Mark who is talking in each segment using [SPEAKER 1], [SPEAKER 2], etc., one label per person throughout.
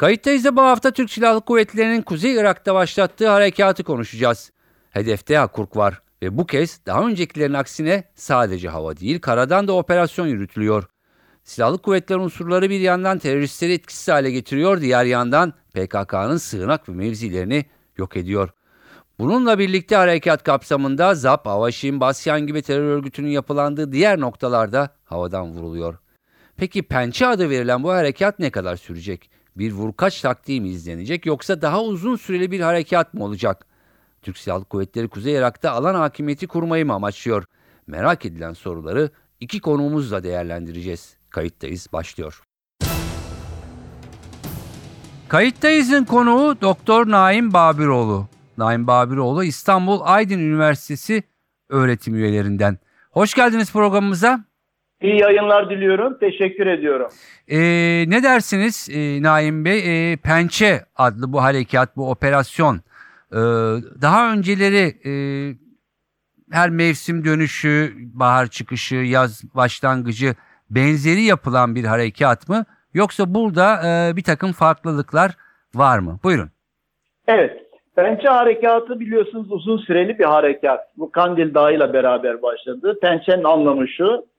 [SPEAKER 1] Kayıttayız da bu hafta Türk Silahlı Kuvvetleri'nin Kuzey Irak'ta başlattığı harekatı konuşacağız. Hedefte Hakurk var ve bu kez daha öncekilerin aksine sadece hava değil karadan da operasyon yürütülüyor. Silahlı kuvvetler unsurları bir yandan teröristleri etkisiz hale getiriyor, diğer yandan PKK'nın sığınak ve mevzilerini yok ediyor. Bununla birlikte harekat kapsamında ZAP, Avaşin, Basyan gibi terör örgütünün yapılandığı diğer noktalarda havadan vuruluyor. Peki Pençe adı verilen bu harekat ne kadar sürecek? Bir vurkaç taktiği mi izlenecek yoksa daha uzun süreli bir harekat mı olacak? Türk Silahlı Kuvvetleri Kuzey Irak'ta alan hakimiyeti kurmayı mı amaçlıyor? Merak edilen soruları iki konuğumuzla değerlendireceğiz. Kayıttayız başlıyor. Kayıttayız'ın konuğu Doktor Naim Babiroğlu. Naim Babiroğlu İstanbul Aydın Üniversitesi öğretim üyelerinden. Hoş geldiniz programımıza.
[SPEAKER 2] İyi yayınlar diliyorum. Teşekkür ediyorum.
[SPEAKER 1] Ee, ne dersiniz e, Naim Bey? Ee, Pençe adlı bu harekat, bu operasyon. Ee, daha önceleri e, her mevsim dönüşü, bahar çıkışı, yaz başlangıcı benzeri yapılan bir harekat mı? Yoksa burada e, bir takım farklılıklar var mı? Buyurun.
[SPEAKER 2] Evet. Pençe harekatı biliyorsunuz uzun süreli bir harekat. Bu Kandil Dağı ile beraber başladı. Pençenin anlamı şu.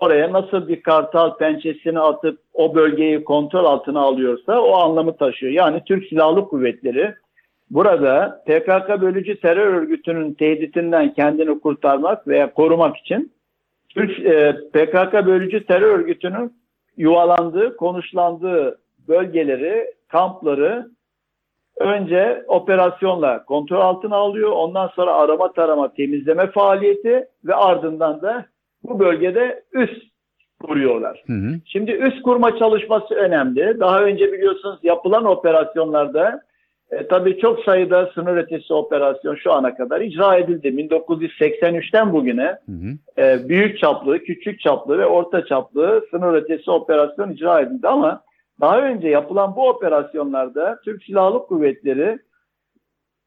[SPEAKER 2] Oraya nasıl bir kartal pençesini atıp o bölgeyi kontrol altına alıyorsa o anlamı taşıyor. Yani Türk Silahlı Kuvvetleri burada PKK bölücü terör örgütünün tehditinden kendini kurtarmak veya korumak için Türk e, PKK bölücü terör örgütünün yuvalandığı, konuşlandığı bölgeleri, kampları önce operasyonla kontrol altına alıyor. Ondan sonra arama tarama temizleme faaliyeti ve ardından da bu bölgede üs kuruyorlar.
[SPEAKER 1] Hı hı.
[SPEAKER 2] Şimdi üs kurma çalışması önemli. Daha önce biliyorsunuz yapılan operasyonlarda e, tabii çok sayıda sınır ötesi operasyon şu ana kadar icra edildi. 1983'ten bugüne
[SPEAKER 1] Hı hı.
[SPEAKER 2] e, büyük çaplı, küçük çaplı ve orta çaplı sınır ötesi operasyon icra edildi ama daha önce yapılan bu operasyonlarda Türk Silahlı Kuvvetleri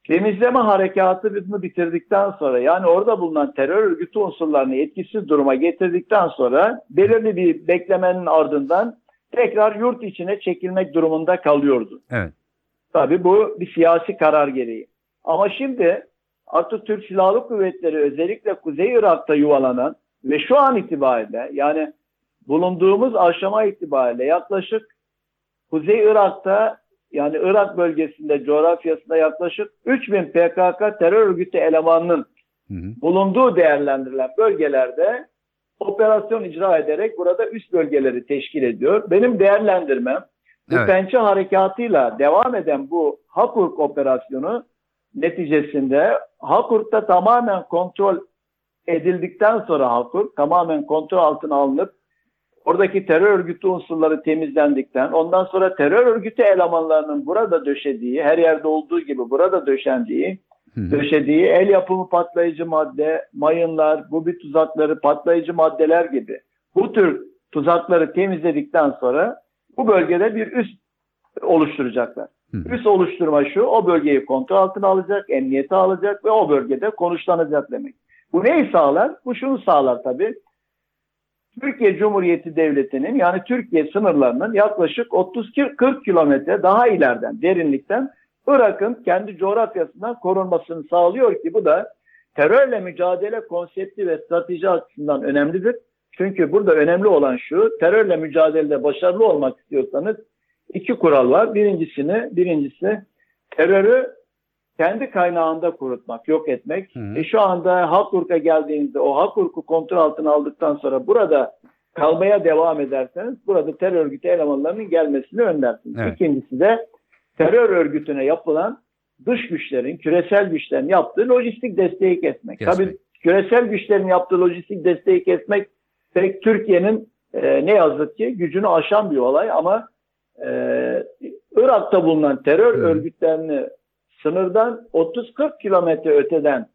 [SPEAKER 2] temizleme harekatını bitirdikten sonra yani orada bulunan terör örgütü unsurlarını etkisiz duruma getirdikten sonra belirli bir beklemenin ardından tekrar yurt içine çekilmek durumunda kalıyordu.
[SPEAKER 1] Evet.
[SPEAKER 2] Tabii bu bir siyasi karar gereği. Ama şimdi artık Türk Silahlı Kuvvetleri özellikle Kuzey Irak'ta yuvalanan ve şu an itibariyle yani bulunduğumuz aşama itibariyle yaklaşık Kuzey Irak'ta yani Irak bölgesinde coğrafyasında yaklaşık 3000 PKK terör örgütü elemanının
[SPEAKER 1] Hı hı.
[SPEAKER 2] bulunduğu değerlendirilen bölgelerde operasyon icra ederek burada üst bölgeleri teşkil ediyor. Benim değerlendirmem bu
[SPEAKER 1] Evet.
[SPEAKER 2] pençe harekatıyla devam eden bu Hakurk operasyonu neticesinde Hakurk'ta tamamen kontrol edildikten sonra Hakurk tamamen kontrol altına alınıp oradaki terör örgütü unsurları temizlendikten ondan sonra terör örgütü elemanlarının burada döşediği her yerde olduğu gibi burada döşendiği döşediği el yapımı patlayıcı madde, mayınlar, bubi tuzakları, patlayıcı maddeler gibi bu tür tuzakları temizledikten sonra bu bölgede bir üs oluşturacaklar.
[SPEAKER 1] Hı hı.
[SPEAKER 2] Üs oluşturma şu, o bölgeyi kontrol altına alacak, emniyete alacak ve o bölgede konuşlanacak demek. Bu neyi sağlar? Bu şunu sağlar tabii. Türkiye Cumhuriyeti Devleti'nin yani Türkiye sınırlarının yaklaşık 30-40 kilometre daha ileriden, derinlikten Irak'ın kendi coğrafyasından korunmasını sağlıyor ki bu da terörle mücadele konsepti ve strateji açısından önemlidir. Çünkü burada önemli olan şu, terörle mücadelede başarılı olmak istiyorsanız iki kural var. Birincisini, birincisi terörü kendi kaynağında kurutmak, yok etmek.
[SPEAKER 1] Hı hı.
[SPEAKER 2] E şu anda Hakurk'a geldiğinizde o Hakurk'u kontrol altına aldıktan sonra burada kalmaya devam ederseniz burada terör örgütü elemanlarının gelmesini önlersiniz.
[SPEAKER 1] Evet.
[SPEAKER 2] İkincisi de terör örgütüne yapılan dış güçlerin, küresel güçlerin yaptığı lojistik desteği kesmek.
[SPEAKER 1] Kesmek.
[SPEAKER 2] Tabii küresel güçlerin yaptığı lojistik desteği kesmek pek Türkiye'nin e, ne yazık ki gücünü aşan bir olay ama e, Irak'ta bulunan terör
[SPEAKER 1] Hı.
[SPEAKER 2] örgütlerini sınırdan 30-40 kilometre öteden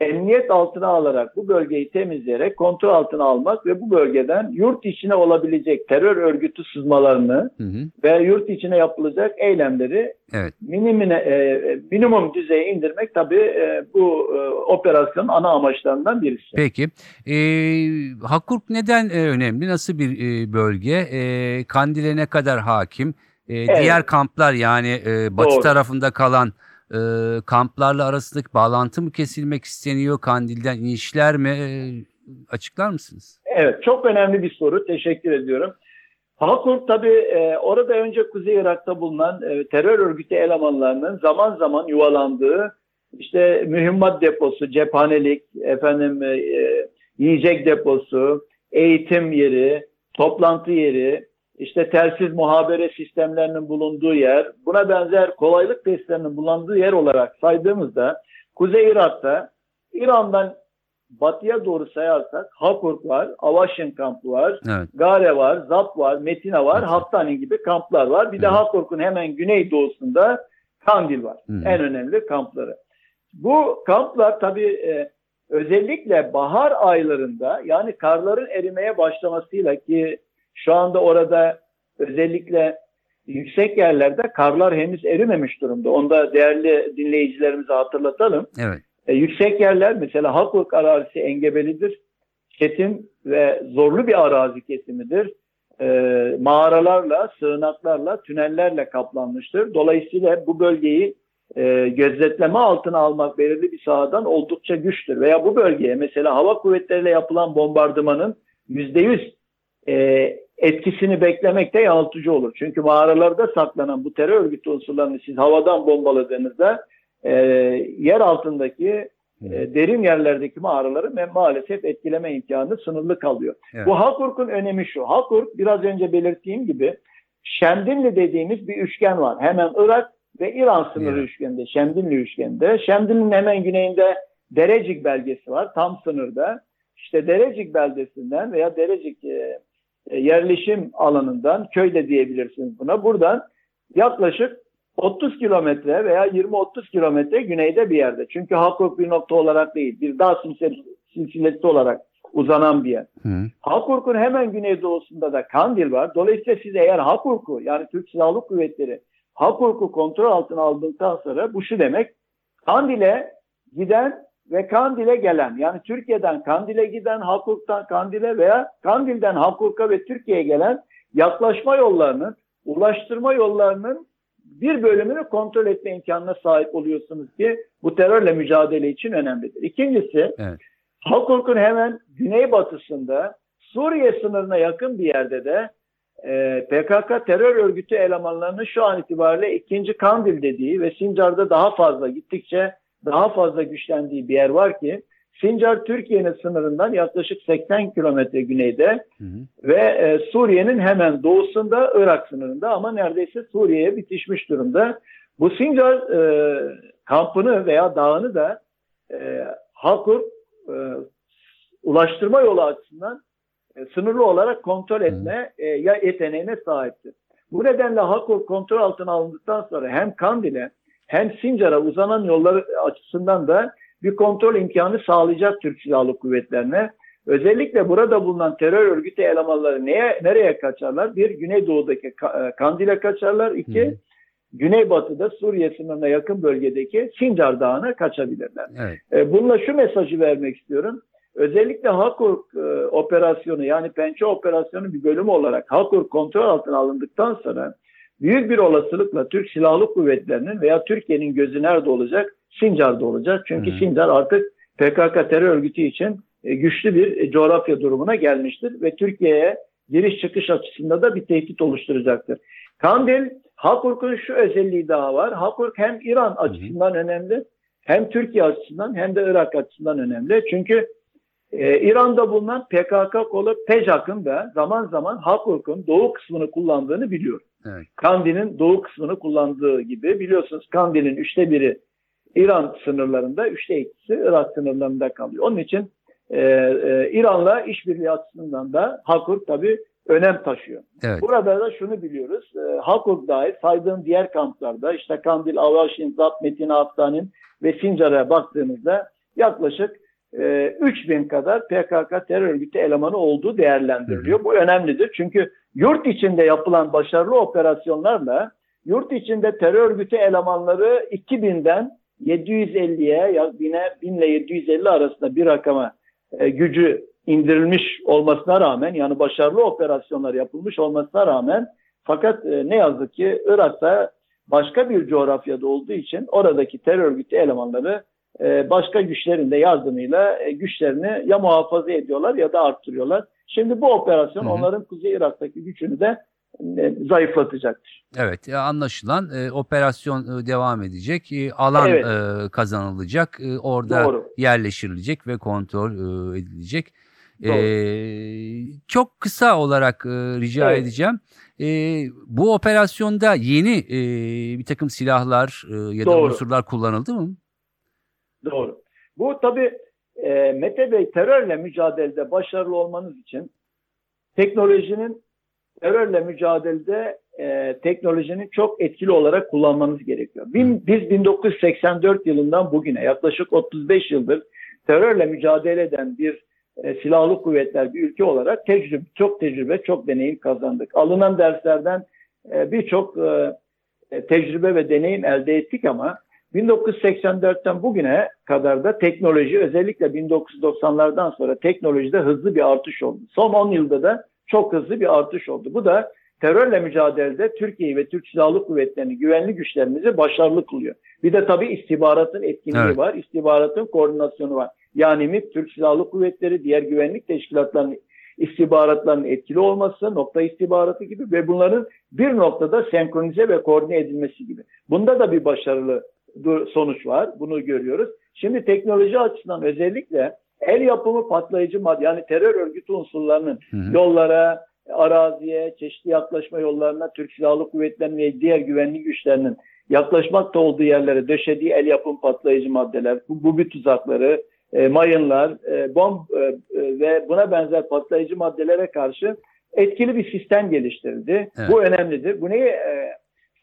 [SPEAKER 2] emniyet altına alarak bu bölgeyi temizleyerek kontrol altına almak ve bu bölgeden yurt içine olabilecek terör örgütü sızmalarını
[SPEAKER 1] Hı hı.
[SPEAKER 2] ve yurt içine yapılacak eylemleri
[SPEAKER 1] Evet.
[SPEAKER 2] minimine, e, minimum düzeye indirmek tabii e, bu e, operasyonun ana amaçlarından birisi.
[SPEAKER 1] Peki. E, Hakurk neden e, önemli? Nasıl bir e, bölge? E, Kandil'e ne kadar hakim? E, Diğer kamplar yani e, batı
[SPEAKER 2] Doğru.
[SPEAKER 1] tarafında kalan e, kamplarla arasındaki bağlantı mı kesilmek isteniyor? Kandil'den inişler mi? E, açıklar mısınız?
[SPEAKER 2] Evet, çok önemli bir soru. Teşekkür ediyorum. Halkurt tabii e, orada önce Kuzey Irak'ta bulunan e, terör örgütü elemanlarının zaman zaman yuvalandığı işte mühimmat deposu, cephanelik, efendim e, yiyecek deposu, eğitim yeri, toplantı yeri, işte telsiz muhabere sistemlerinin bulunduğu yer, buna benzer kolaylık testlerinin bulunduğu yer olarak saydığımızda Kuzey Irak'ta İran'dan batıya doğru sayarsak Hakurk var, Avaşin kampı var,
[SPEAKER 1] Evet.
[SPEAKER 2] Gare var, Zap var, Metina var,
[SPEAKER 1] Evet.
[SPEAKER 2] Hattani gibi kamplar var. Bir de
[SPEAKER 1] Hı.
[SPEAKER 2] Hakurk'un hemen güneydoğusunda Kandil var.
[SPEAKER 1] Hı.
[SPEAKER 2] En önemli kampları. Bu kamplar tabii e, özellikle bahar aylarında yani karların erimeye başlamasıyla ki şu anda orada özellikle yüksek yerlerde karlar henüz erimemiş durumda. Onu da değerli dinleyicilerimize hatırlatalım.
[SPEAKER 1] Evet.
[SPEAKER 2] E, yüksek yerler mesela Hakurk arazisi engebelidir. Kesim ve zorlu bir arazi kesimidir. E, mağaralarla, sığınaklarla, tünellerle kaplanmıştır. Dolayısıyla bu bölgeyi e, gözetleme altına almak belirli bir sahadan oldukça güçtür. Veya bu bölgeye mesela hava kuvvetleriyle yapılan bombardımanın %100 e, etkisini beklemek de yanıltıcı olur. Çünkü mağaralarda saklanan bu terör örgütü unsurlarını siz havadan bombaladığınızda e, yer altındaki e, derin yerlerdeki mağaraları ma- maalesef etkileme imkanı sınırlı kalıyor.
[SPEAKER 1] Evet.
[SPEAKER 2] Bu Hakurk'un önemi şu. Hakurk biraz önce belirttiğim gibi Şemdinli dediğimiz bir üçgen var. Hemen Irak ve İran sınırı
[SPEAKER 1] Evet.
[SPEAKER 2] üçgeninde, Şemdinli üçgeninde. Şemdinli'nin hemen güneyinde Derecik belgesi var, tam sınırda. İşte Derecik beldesinden veya Derecik e, yerleşim alanından, köy de diyebilirsiniz buna. Buradan yaklaşık 30 kilometre veya 20-30 kilometre güneyde bir yerde. Çünkü Hakurk bir nokta olarak değil, bir dağ silsilesi, olarak uzanan bir yer.
[SPEAKER 1] Hı.
[SPEAKER 2] Hakurk'un hemen güneydoğusunda da Kandil var. Dolayısıyla siz eğer Hakurk'u yani Türk Silahlı Kuvvetleri Hakurk'u kontrol altına aldıktan sonra bu şu demek Kandil'e giden ve Kandil'e gelen yani Türkiye'den Kandil'e giden Hakurk'tan Kandil'e veya Kandil'den Hakurk'a ve Türkiye'ye gelen yaklaşma yollarının ulaştırma yollarının bir bölümünü kontrol etme imkanına sahip oluyorsunuz ki bu terörle mücadele için önemlidir. İkincisi
[SPEAKER 1] Evet.
[SPEAKER 2] Hakurk'un hemen güneybatısında Suriye sınırına yakın bir yerde de e, PKK terör örgütü elemanlarının şu an itibariyle ikinci Kandil dediği ve Sincar'da daha fazla gittikçe daha fazla güçlendiği bir yer var ki Sincar Türkiye'nin sınırından yaklaşık 80 kilometre güneyde
[SPEAKER 1] Hı hı.
[SPEAKER 2] ve e, Suriye'nin hemen doğusunda Irak sınırında ama neredeyse Suriye'ye bitişmiş durumda. Bu Sincar e, kampını veya dağını da e, Hakur e, ulaştırma yolu açısından e, sınırlı olarak kontrol etme e, ya yeteneğine sahiptir. Bu nedenle Hakur kontrol altına alındıktan sonra hem Kandil'e hem Sincar'a uzanan yolları açısından da bir kontrol imkanı sağlayacak Türk Silahlı Kuvvetlerine. Özellikle burada bulunan terör örgütü elemanları neye, nereye kaçarlar? Bir, Güneydoğu'daki e, Kandil'e kaçarlar. İki,
[SPEAKER 1] Hı hı.
[SPEAKER 2] Güneybatı'da Suriye sınırına yakın bölgedeki Sincar Dağı'na kaçabilirler.
[SPEAKER 1] Evet.
[SPEAKER 2] E, Bununla şu mesajı vermek istiyorum. Özellikle Hakur e, operasyonu yani Pençe operasyonu bir bölümü olarak Hakur kontrol altına alındıktan sonra büyük bir olasılıkla Türk Silahlı Kuvvetleri'nin veya Türkiye'nin gözü nerede olacak? Sincar'da olacak. Çünkü
[SPEAKER 1] Hı.
[SPEAKER 2] Sincar artık PKK terör örgütü için e, güçlü bir e, coğrafya durumuna gelmiştir ve Türkiye'ye giriş çıkış açısında da bir tehdit oluşturacaktır. Kandil, Hakurk'un şu özelliği daha var. Hakurk hem İran açısından önemli hem Türkiye açısından hem de Irak açısından önemli. Çünkü e, İran'da bulunan PKK kolu PEJAK'ın da zaman zaman Hakurk'un doğu kısmını kullandığını biliyor.
[SPEAKER 1] Evet.
[SPEAKER 2] Kandil'in doğu kısmını kullandığı gibi biliyorsunuz Kandil'in üçte biri İran sınırlarında, üçte ikisi Irak sınırlarında kalıyor. Onun için e, e, İran'la işbirliği açısından da Hakur tabii önem taşıyor.
[SPEAKER 1] Evet.
[SPEAKER 2] Burada da şunu biliyoruz. E, Hakuk dair saydığım diğer kamplarda işte Kandil, Avaşin, Zap, Metin Haftan'ın ve Sincar'a baktığımızda yaklaşık e, 3000 kadar PKK terör örgütü elemanı olduğu değerlendiriliyor. Bu önemlidir. Çünkü yurt içinde yapılan başarılı operasyonlarla yurt içinde terör örgütü elemanları 2000'den 750'ye ya 1000'e 1000 ile 750 arasında bir rakama e, gücü indirilmiş olmasına rağmen yani başarılı operasyonlar yapılmış olmasına rağmen fakat e, ne yazık ki Irak'ta başka bir coğrafyada olduğu için oradaki terör örgütü elemanları e, başka güçlerin de yardımıyla e, güçlerini ya muhafaza ediyorlar ya da arttırıyorlar. Şimdi bu operasyon
[SPEAKER 1] Hı hı.
[SPEAKER 2] onların Kuzey Irak'taki gücünü de e, zayıflatacaktır.
[SPEAKER 1] Evet, anlaşılan e, operasyon e, devam edecek, e, alan
[SPEAKER 2] Evet.
[SPEAKER 1] e, kazanılacak, e, orada
[SPEAKER 2] Doğru.
[SPEAKER 1] yerleştirilecek ve kontrol e, edilecek. E, çok kısa olarak e, rica
[SPEAKER 2] Evet.
[SPEAKER 1] edeceğim. E, bu operasyonda yeni e, bir takım silahlar e, ya da
[SPEAKER 2] Doğru.
[SPEAKER 1] unsurlar kullanıldı mı?
[SPEAKER 2] Doğru. Bu tabii e, Mete Bey terörle mücadelede başarılı olmanız için teknolojinin terörle mücadelede e, teknolojinin çok etkili olarak kullanmanız gerekiyor. Bin, biz 1984 yılından bugüne yaklaşık 35 yıldır terörle mücadele eden bir e, silahlı kuvvetler bir ülke olarak tecrübe, çok tecrübe, çok deneyim kazandık. Alınan derslerden e, birçok e, e, tecrübe ve deneyim elde ettik ama 1984'ten bugüne kadar da teknoloji özellikle 1990'lardan sonra teknolojide hızlı bir artış oldu. Son 10 yılda da çok hızlı bir artış oldu. Bu da terörle mücadelede Türkiye'yi ve Türk Silahlı Kuvvetleri'ni, güvenli güçlerimizi başarılı kılıyor. Bir de tabii istihbaratın etkinliği
[SPEAKER 1] Evet.
[SPEAKER 2] var, istihbaratın koordinasyonu var. Yani MİT, Türk Silahlı Kuvvetleri, diğer güvenlik teşkilatlarının istihbaratların etkili olması, nokta istihbaratı gibi ve bunların bir noktada senkronize ve koordine edilmesi gibi. Bunda da bir başarılı sonuç var. Bunu görüyoruz. Şimdi teknoloji açısından özellikle el yapımı patlayıcı madde yani terör örgütü unsurlarının
[SPEAKER 1] Hı hı.
[SPEAKER 2] yollara, araziye, çeşitli yaklaşma yollarına Türk Silahlı Kuvvetleri'nin ve diğer güvenlik güçlerinin yaklaşmakta olduğu yerlere döşediği el yapımı patlayıcı maddeler, bu, bu bir tuzakları, e, mayınlar, e, bomb e, e, ve buna benzer patlayıcı maddelere karşı etkili bir sistem geliştirildi.
[SPEAKER 1] Evet.
[SPEAKER 2] Bu önemlidir. Bu neyi e,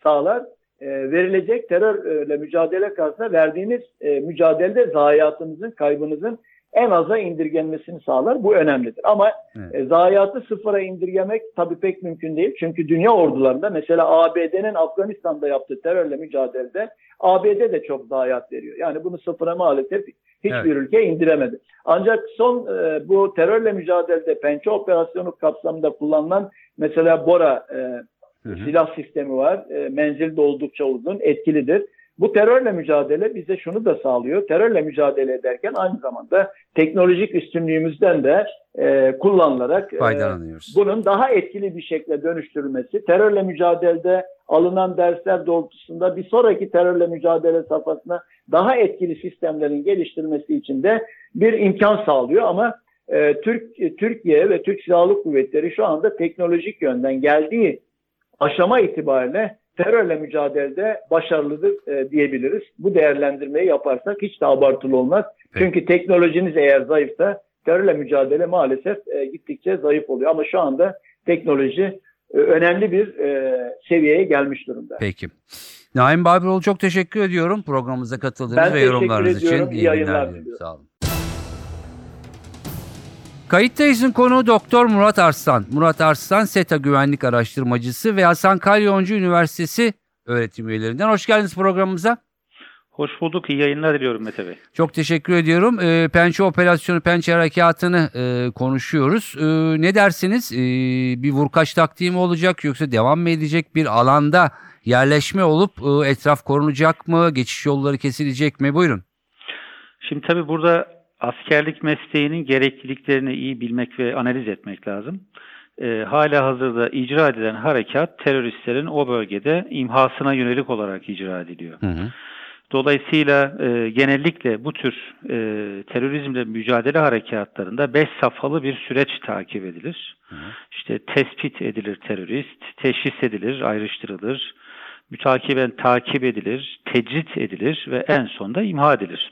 [SPEAKER 2] sağlar? E, verilecek terörle mücadele karşısında verdiğiniz e, mücadelede zayiatınızın, kaybınızın en aza indirgenmesini sağlar. Bu önemlidir. Ama
[SPEAKER 1] Evet.
[SPEAKER 2] e, zayiatı sıfıra indirgemek tabii pek mümkün değil. Çünkü dünya ordularında mesela ABD'nin Afganistan'da yaptığı terörle mücadelede ABD de çok zayiat veriyor. Yani bunu sıfıra maalesef hiçbir ülke indiremedi. Ancak son bu terörle mücadelede pençe operasyonu kapsamında kullanılan mesela Bora e,
[SPEAKER 1] Hı hı.
[SPEAKER 2] silah sistemi var. E, menzil de oldukça uzun, etkilidir. Bu terörle mücadele bize şunu da sağlıyor. Terörle mücadele ederken aynı zamanda teknolojik üstünlüğümüzden de e, kullanılarak e,
[SPEAKER 1] Faydalanıyoruz.
[SPEAKER 2] bunun daha etkili bir şekilde dönüştürülmesi, terörle mücadelede alınan dersler doğrultusunda bir sonraki terörle mücadele safhasına daha etkili sistemlerin geliştirilmesi için de bir imkan sağlıyor. Ama e, Türk Türkiye ve Türk Silahlı Kuvvetleri şu anda teknolojik yönden geldiği aşama itibariyle terörle mücadelede başarılıdır e, diyebiliriz. Bu değerlendirmeyi yaparsak hiç de abartılı olmaz.
[SPEAKER 1] Peki.
[SPEAKER 2] Çünkü teknolojiniz eğer zayıfsa terörle mücadele maalesef e, gittikçe zayıf oluyor. Ama şu anda teknoloji e, önemli bir e, seviyeye gelmiş durumda.
[SPEAKER 1] Peki. Naim Babiroğlu çok teşekkür ediyorum programımıza katıldığınız
[SPEAKER 2] Ben
[SPEAKER 1] ve
[SPEAKER 2] teşekkür
[SPEAKER 1] yorumlarınız için.
[SPEAKER 2] ediyorum. İyi yayınlar diliyorum.
[SPEAKER 1] Sağ olun. Kayıttayız'ın konuğu Doktor Murat Arslan. Murat Arslan SETA güvenlik araştırmacısı ve Hasan Kalyoncu Üniversitesi öğretim üyelerinden. Hoş geldiniz programımıza.
[SPEAKER 3] Hoş bulduk. İyi yayınlar diliyorum Mete Bey.
[SPEAKER 1] Çok teşekkür ediyorum. Ee, Pençe operasyonu, Pençe harekatını e, konuşuyoruz. Ee, ne dersiniz? Ee, bir vurkaç taktiği mi olacak yoksa devam mı edecek bir alanda yerleşme olup e, etraf korunacak mı? Geçiş yolları kesilecek mi? Buyurun.
[SPEAKER 3] Şimdi tabii burada askerlik mesleğinin gerekliliklerini iyi bilmek ve analiz etmek lazım. Ee, hala hazırda icra edilen harekat teröristlerin o bölgede imhasına yönelik olarak icra ediliyor.
[SPEAKER 1] Hı hı.
[SPEAKER 3] Dolayısıyla e, genellikle bu tür e, terörizmle mücadele harekatlarında beş safhalı bir süreç takip edilir.
[SPEAKER 1] Hı hı.
[SPEAKER 3] İşte tespit edilir terörist, teşhis edilir, ayrıştırılır, mütakiben takip edilir, tecrit edilir ve en sonunda imha edilir.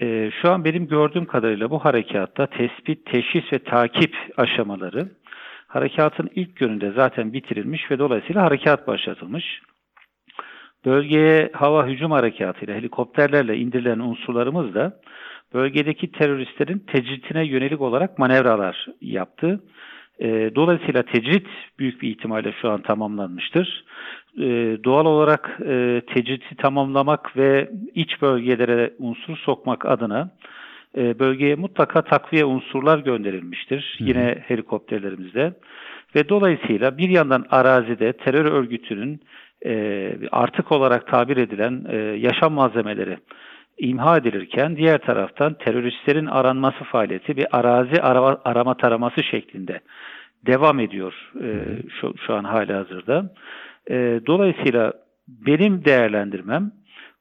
[SPEAKER 3] E, şu an benim gördüğüm kadarıyla bu harekatta tespit, teşhis ve takip aşamaları harekatın ilk gününde zaten bitirilmiş ve dolayısıyla harekat başlatılmış. Bölgeye hava hücum harekatıyla helikopterlerle indirilen unsurlarımız da bölgedeki teröristlerin tecritine yönelik olarak manevralar yaptı. E, dolayısıyla tecrit büyük bir ihtimalle şu an tamamlanmıştır. E, doğal olarak e, tecriti tamamlamak ve iç bölgelere unsur sokmak adına e, bölgeye mutlaka takviye unsurlar gönderilmiştir.
[SPEAKER 1] Hı.
[SPEAKER 3] Yine helikopterlerimizde. Ve dolayısıyla bir yandan arazide terör örgütünün e, artık olarak tabir edilen e, yaşam malzemeleri imha edilirken diğer taraftan teröristlerin aranması faaliyeti bir arazi arama, arama taraması şeklinde devam ediyor e, şu, şu an hala hazırda. E, dolayısıyla benim değerlendirmem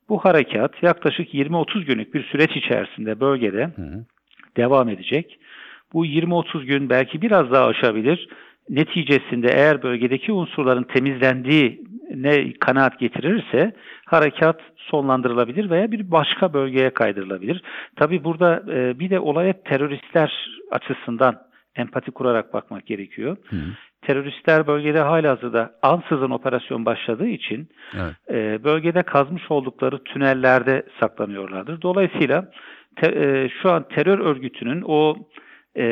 [SPEAKER 3] bu harekat yaklaşık 20-30 günlük bir süreç içerisinde bölgede
[SPEAKER 1] Hı hı.
[SPEAKER 3] devam edecek. Bu 20-30 gün belki biraz daha aşabilir. Neticesinde eğer bölgedeki unsurların temizlendiği ne kanaat getirirse harekat sonlandırılabilir veya bir başka bölgeye kaydırılabilir. Tabi burada e, bir de olaya teröristler açısından empati kurarak bakmak gerekiyor.
[SPEAKER 1] Hı.
[SPEAKER 3] Teröristler bölgede halihazırda ansızın operasyon başladığı için
[SPEAKER 1] Evet.
[SPEAKER 3] e, bölgede kazmış oldukları tünellerde saklanıyorlardır. Dolayısıyla te- e, şu an terör örgütünün o e,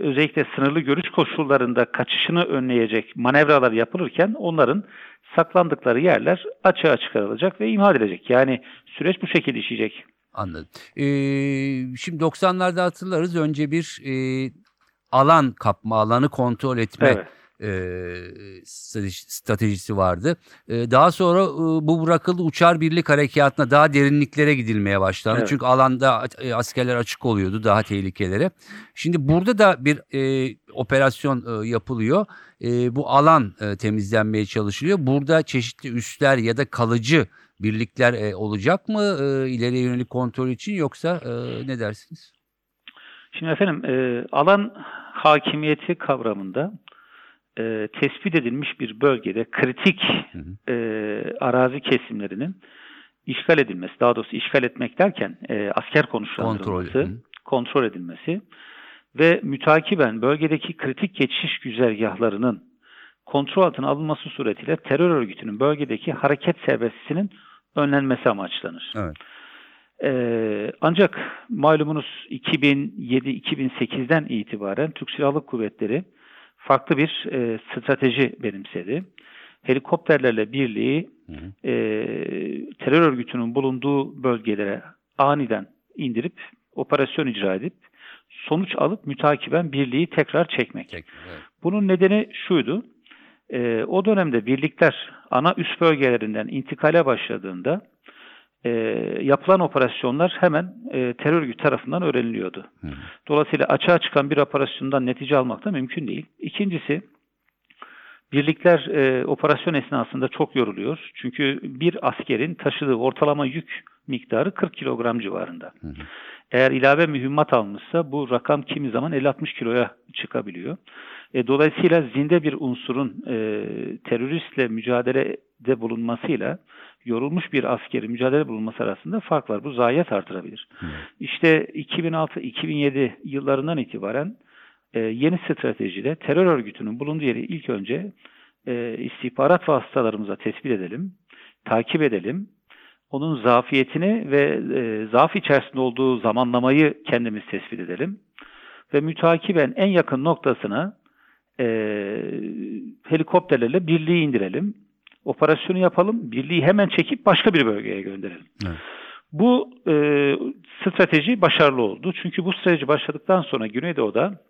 [SPEAKER 3] özellikle sınırlı görüş koşullarında kaçışını önleyecek manevralar yapılırken onların saklandıkları yerler açığa çıkarılacak ve imha edilecek. Yani süreç bu şekilde işleyecek.
[SPEAKER 1] Anladım. Ee, şimdi 90'larda hatırlarız önce bir e, alan kapma, alanı kontrol etme
[SPEAKER 3] Evet.
[SPEAKER 1] E, strateji- stratejisi vardı. E, daha sonra e, bu bırakıldı uçar birlik harekatına daha derinliklere gidilmeye başlandı.
[SPEAKER 3] Evet.
[SPEAKER 1] Çünkü alanda e, askerler açık oluyordu daha tehlikelere. Şimdi burada da bir e, operasyon e, yapılıyor. E, bu alan e, temizlenmeye çalışılıyor. Burada çeşitli üsler ya da kalıcı birlikler e, olacak mı e, ileriye yönelik kontrol için yoksa e, ne dersiniz?
[SPEAKER 3] Şimdi efendim e, alan hakimiyeti kavramında e, tespit edilmiş bir bölgede kritik
[SPEAKER 1] Hı hı.
[SPEAKER 3] e, arazi kesimlerinin işgal edilmesi, daha doğrusu işgal etmek derken e, asker konuşlandırılması,
[SPEAKER 1] Kontrol. Hı.
[SPEAKER 3] kontrol edilmesi ve mütakiben bölgedeki kritik geçiş güzergahlarının kontrol altına alınması suretiyle terör örgütünün bölgedeki hareket serbestisinin önlenmesi amaçlanır.
[SPEAKER 1] Evet.
[SPEAKER 3] Ee, ancak malumunuz 2007-2008'den itibaren Türk Silahlı Kuvvetleri farklı bir e, strateji benimsedi. Helikopterlerle birliği
[SPEAKER 1] Hı hı.
[SPEAKER 3] e, terör örgütünün bulunduğu bölgelere aniden indirip operasyon icra edip sonuç alıp mütakiben birliği tekrar çekmek.
[SPEAKER 1] Tek- evet.
[SPEAKER 3] Bunun nedeni şuydu. e, o dönemde birlikler ana üst bölgelerinden intikale başladığında e, yapılan operasyonlar hemen e, terör örgütü tarafından öğreniliyordu.
[SPEAKER 1] Hı.
[SPEAKER 3] Dolayısıyla açığa çıkan bir operasyondan netice almak da mümkün değil. İkincisi, birlikler e, operasyon esnasında çok yoruluyor. Çünkü bir askerin taşıdığı ortalama yük miktarı 40 kilogram civarında.
[SPEAKER 1] Hı hı.
[SPEAKER 3] Eğer ilave mühimmat almışsa bu rakam kimi zaman 50-60 kiloya çıkabiliyor. E, dolayısıyla zinde bir unsurun e, teröristle mücadelede bulunmasıyla yorulmuş bir askeri mücadele bulunması arasında fark var. Bu zayiat artırabilir.
[SPEAKER 1] Hı.
[SPEAKER 3] İşte 2006-2007 yıllarından itibaren e, yeni stratejide terör örgütünün bulunduğu yeri ilk önce e, istihbarat vasıtalarımıza tespit edelim, takip edelim. Onun zafiyetini ve e, zaaf içerisinde olduğu zamanlamayı kendimiz tespit edelim. Ve mütakiben en yakın noktasına e, helikopterlerle birliği indirelim. Operasyonu yapalım, birliği hemen çekip başka bir bölgeye gönderelim.
[SPEAKER 1] Evet.
[SPEAKER 3] Bu e, strateji başarılı oldu. Çünkü bu strateji başladıktan sonra Güneydoğu'da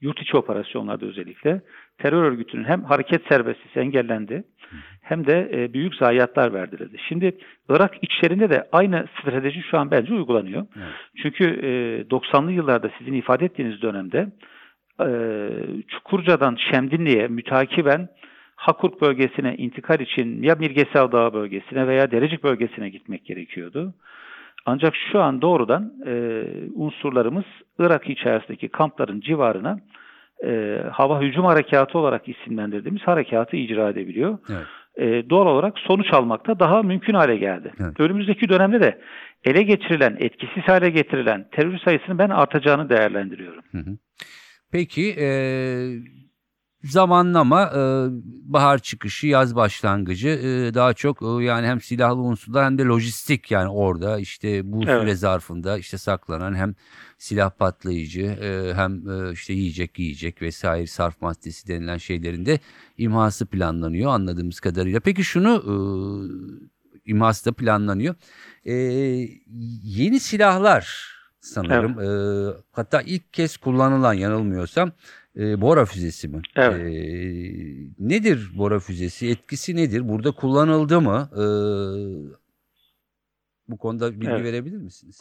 [SPEAKER 3] yurt içi operasyonlarda özellikle terör örgütünün hem hareket serbestisi engellendi hem de e, büyük zayiatlar verdirildi. Şimdi Irak içlerinde de aynı strateji şu an bence uygulanıyor.
[SPEAKER 1] Evet.
[SPEAKER 3] Çünkü e, 90'lı yıllarda sizin ifade ettiğiniz dönemde e, Çukurca'dan Şemdinli'ye mütakiben Hakurk bölgesine intikal için ya Mirgesav Dağı bölgesine veya Derecik bölgesine gitmek gerekiyordu. Ancak şu an doğrudan e, unsurlarımız Irak içerisindeki kampların civarına e, hava hücum harekatı olarak isimlendirdiğimiz harekatı icra edebiliyor.
[SPEAKER 1] Evet.
[SPEAKER 3] E, doğal olarak sonuç almakta daha mümkün hale geldi.
[SPEAKER 1] Evet.
[SPEAKER 3] Önümüzdeki dönemde de ele geçirilen, etkisiz hale getirilen terör sayısının ben artacağını değerlendiriyorum.
[SPEAKER 1] Hı hı. Peki e, zamanlama e, bahar çıkışı, yaz başlangıcı e, daha çok e, yani hem silahlı unsurlar hem de lojistik yani orada işte bu
[SPEAKER 3] Evet.
[SPEAKER 1] süre zarfında işte saklanan hem silah patlayıcı e, hem e, işte yiyecek yiyecek vesaire sarf maddesi denilen şeylerin de imhası planlanıyor anladığımız kadarıyla. Peki şunu e, imhası da planlanıyor. E, yeni silahlar sanırım e, hatta ilk kez kullanılan yanılmıyorsam e, Bora füzesi mi?
[SPEAKER 3] Evet.
[SPEAKER 1] E, nedir Bora füzesi? Etkisi nedir? Burada kullanıldı mı? E, bu konuda bilgi
[SPEAKER 3] Evet.
[SPEAKER 1] verebilir misiniz?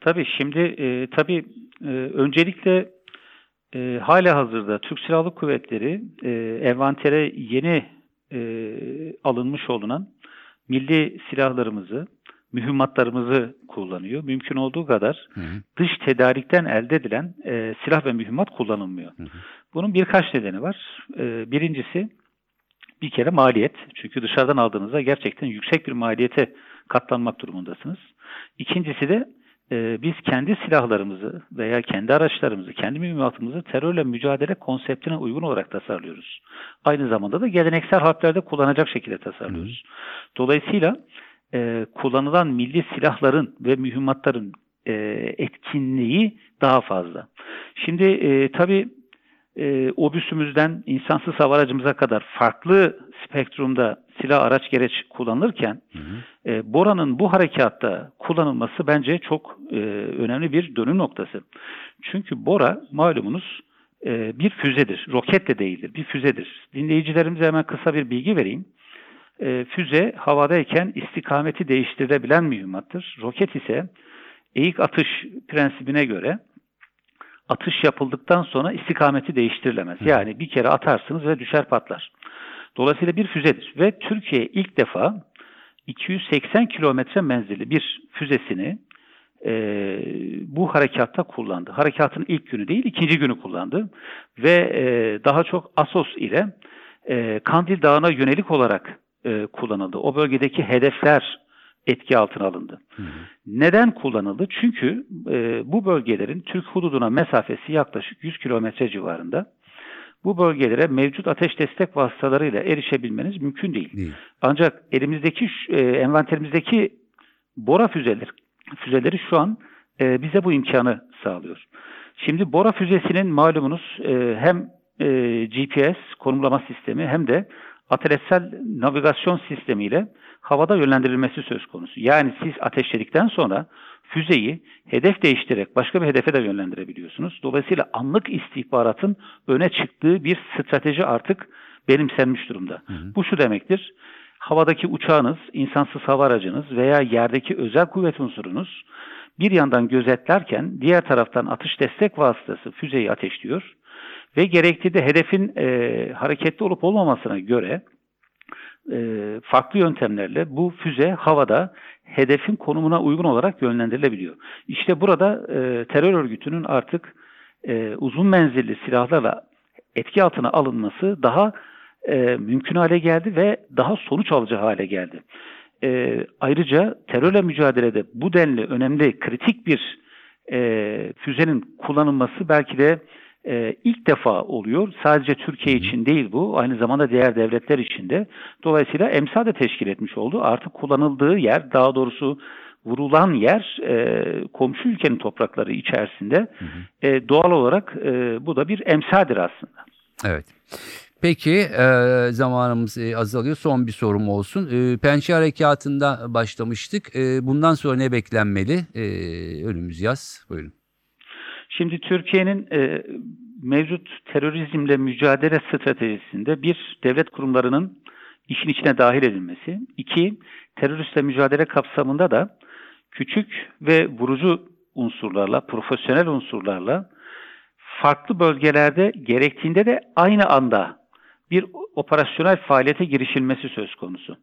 [SPEAKER 3] Tabii şimdi e, tabii e, öncelikle e, hala hazırda Türk Silahlı Kuvvetleri e, envantere yeni e, alınmış olunan milli silahlarımızı, mühimmatlarımızı kullanıyor. Mümkün olduğu kadar
[SPEAKER 1] Hı hı.
[SPEAKER 3] dış tedarikten elde edilen e, silah ve mühimmat kullanılmıyor.
[SPEAKER 1] Hı hı.
[SPEAKER 3] Bunun birkaç nedeni var. E, birincisi bir kere maliyet. Çünkü dışarıdan aldığınızda gerçekten yüksek bir maliyete katlanmak durumundasınız. İkincisi de e, biz kendi silahlarımızı veya kendi araçlarımızı, kendi mühimmatımızı terörle mücadele konseptine uygun olarak tasarlıyoruz. Aynı zamanda da geleneksel harplerde kullanacak şekilde tasarlıyoruz. Dolayısıyla e, kullanılan milli silahların ve mühimmatların e, etkinliği daha fazla. Şimdi e, tabii e, obüsümüzden insansız hava aracımıza kadar farklı spektrumda silah araç gereç kullanılırken
[SPEAKER 1] Hı hı.
[SPEAKER 3] e, Bora'nın bu harekatta kullanılması bence çok e, önemli bir dönüm noktası. Çünkü Bora malumunuz e, bir füzedir. Roket de değildir. Bir füzedir. Dinleyicilerimize hemen kısa bir bilgi vereyim. E, füze havadayken istikameti değiştirebilen mühimmattır. Roket ise eğik atış prensibine göre atış yapıldıktan sonra istikameti değiştirilemez. Yani bir kere atarsınız ve düşer patlar. Dolayısıyla bir füzedir ve Türkiye ilk defa 280 kilometre menzilli bir füzesini e, bu harekatta kullandı. Harekatın ilk günü değil, ikinci günü kullandı ve e, daha çok Asos ile e, Kandil Dağı'na yönelik olarak e, kullanıldı. O bölgedeki hedefler etki altına alındı.
[SPEAKER 1] Hı hı.
[SPEAKER 3] Neden kullanıldı? Çünkü e, bu bölgelerin Türk hududuna mesafesi yaklaşık 100 kilometre civarında. Bu bölgelere mevcut ateş destek vasıtalarıyla erişebilmeniz mümkün değil.
[SPEAKER 1] Değil.
[SPEAKER 3] Ancak elimizdeki, e, envanterimizdeki Bora füzeleri, füzeleri şu an e, bize bu imkanı sağlıyor. Şimdi Bora füzesinin malumunuz e, hem e, GPS konumlama sistemi hem de ateşsel navigasyon sistemiyle havada yönlendirilmesi söz konusu. Yani siz ateşledikten sonra füzeyi hedef değiştirerek başka bir hedefe de yönlendirebiliyorsunuz. Dolayısıyla anlık istihbaratın öne çıktığı bir strateji artık benimsenmiş durumda.
[SPEAKER 1] Hı hı.
[SPEAKER 3] Bu şu demektir. Havadaki uçağınız, insansız hava aracınız veya yerdeki özel kuvvet unsurunuz bir yandan gözetlerken diğer taraftan atış destek vasıtası füzeyi ateşliyor ve gerektiği de hedefin e, hareketli olup olmamasına göre e, farklı yöntemlerle bu füze havada hedefin konumuna uygun olarak yönlendirilebiliyor. İşte burada e, terör örgütünün artık e, uzun menzilli silahlarla etki altına alınması daha e, mümkün hale geldi ve daha sonuç alıcı hale geldi. E, ayrıca terörle mücadelede bu denli önemli, kritik bir e, füzenin kullanılması belki de e, ilk defa oluyor. Sadece Türkiye için değil bu, aynı zamanda diğer devletler için de. Dolayısıyla emsal de teşkil etmiş oldu. Artık kullanıldığı yer, daha doğrusu vurulan yer e, komşu ülkenin toprakları içerisinde.
[SPEAKER 1] Hı hı.
[SPEAKER 3] E, doğal olarak e, bu da bir emsaldir aslında.
[SPEAKER 1] Evet. Peki e, zamanımız e, azalıyor. Son bir sorum olsun. E, Pençe Harekatı'nda başlamıştık. E, bundan sonra ne beklenmeli? E, önümüz yaz. Buyurun.
[SPEAKER 3] Şimdi Türkiye'nin e, mevcut terörizmle mücadele stratejisinde bir devlet kurumlarının işin içine dahil edilmesi, iki teröristle mücadele kapsamında da küçük ve vurucu unsurlarla, profesyonel unsurlarla farklı bölgelerde gerektiğinde de aynı anda bir operasyonel faaliyete girişilmesi söz konusu.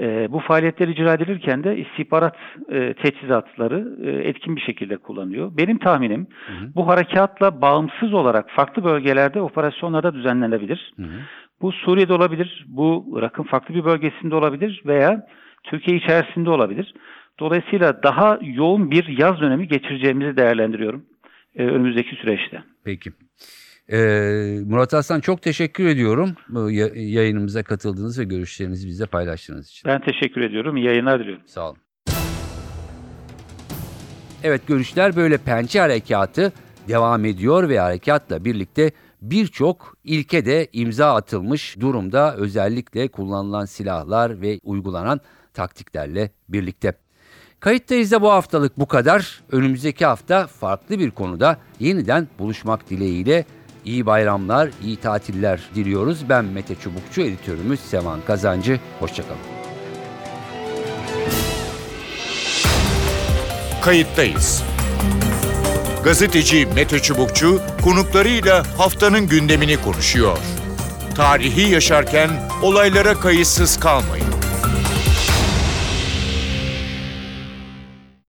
[SPEAKER 3] E, bu faaliyetler icra edilirken de istihbarat e, teçhizatları e, etkin bir şekilde kullanıyor. Benim tahminim
[SPEAKER 1] Hı hı.
[SPEAKER 3] bu harekatla bağımsız olarak farklı bölgelerde operasyonlarda düzenlenebilir.
[SPEAKER 1] Hı hı.
[SPEAKER 3] Bu Suriye'de olabilir, bu Irak'ın farklı bir bölgesinde olabilir veya Türkiye içerisinde olabilir. Dolayısıyla daha yoğun bir yaz dönemi geçireceğimizi değerlendiriyorum e, önümüzdeki süreçte.
[SPEAKER 1] Peki. Ee, Murat Aslan çok teşekkür ediyorum yayınımıza katıldığınız ve görüşlerinizi bizle paylaştığınız için.
[SPEAKER 3] Ben teşekkür ediyorum. İyi yayınlar diliyorum.
[SPEAKER 1] Sağ olun. Evet görüşler böyle pençe harekatı devam ediyor ve harekatla birlikte birçok ilke de imza atılmış durumda özellikle kullanılan silahlar ve uygulanan taktiklerle birlikte. Kayıttayız da bu haftalık bu kadar. Önümüzdeki hafta farklı bir konuda yeniden buluşmak dileğiyle iyi bayramlar, iyi tatiller diliyoruz. Ben Mete Çubukçu, editörümüz Sevan Kazancı. Hoşçakalın.
[SPEAKER 4] Kayıttayız. Gazeteci Mete Çubukçu konuklarıyla haftanın gündemini konuşuyor. Tarihi yaşarken olaylara kayıtsız kalmayın.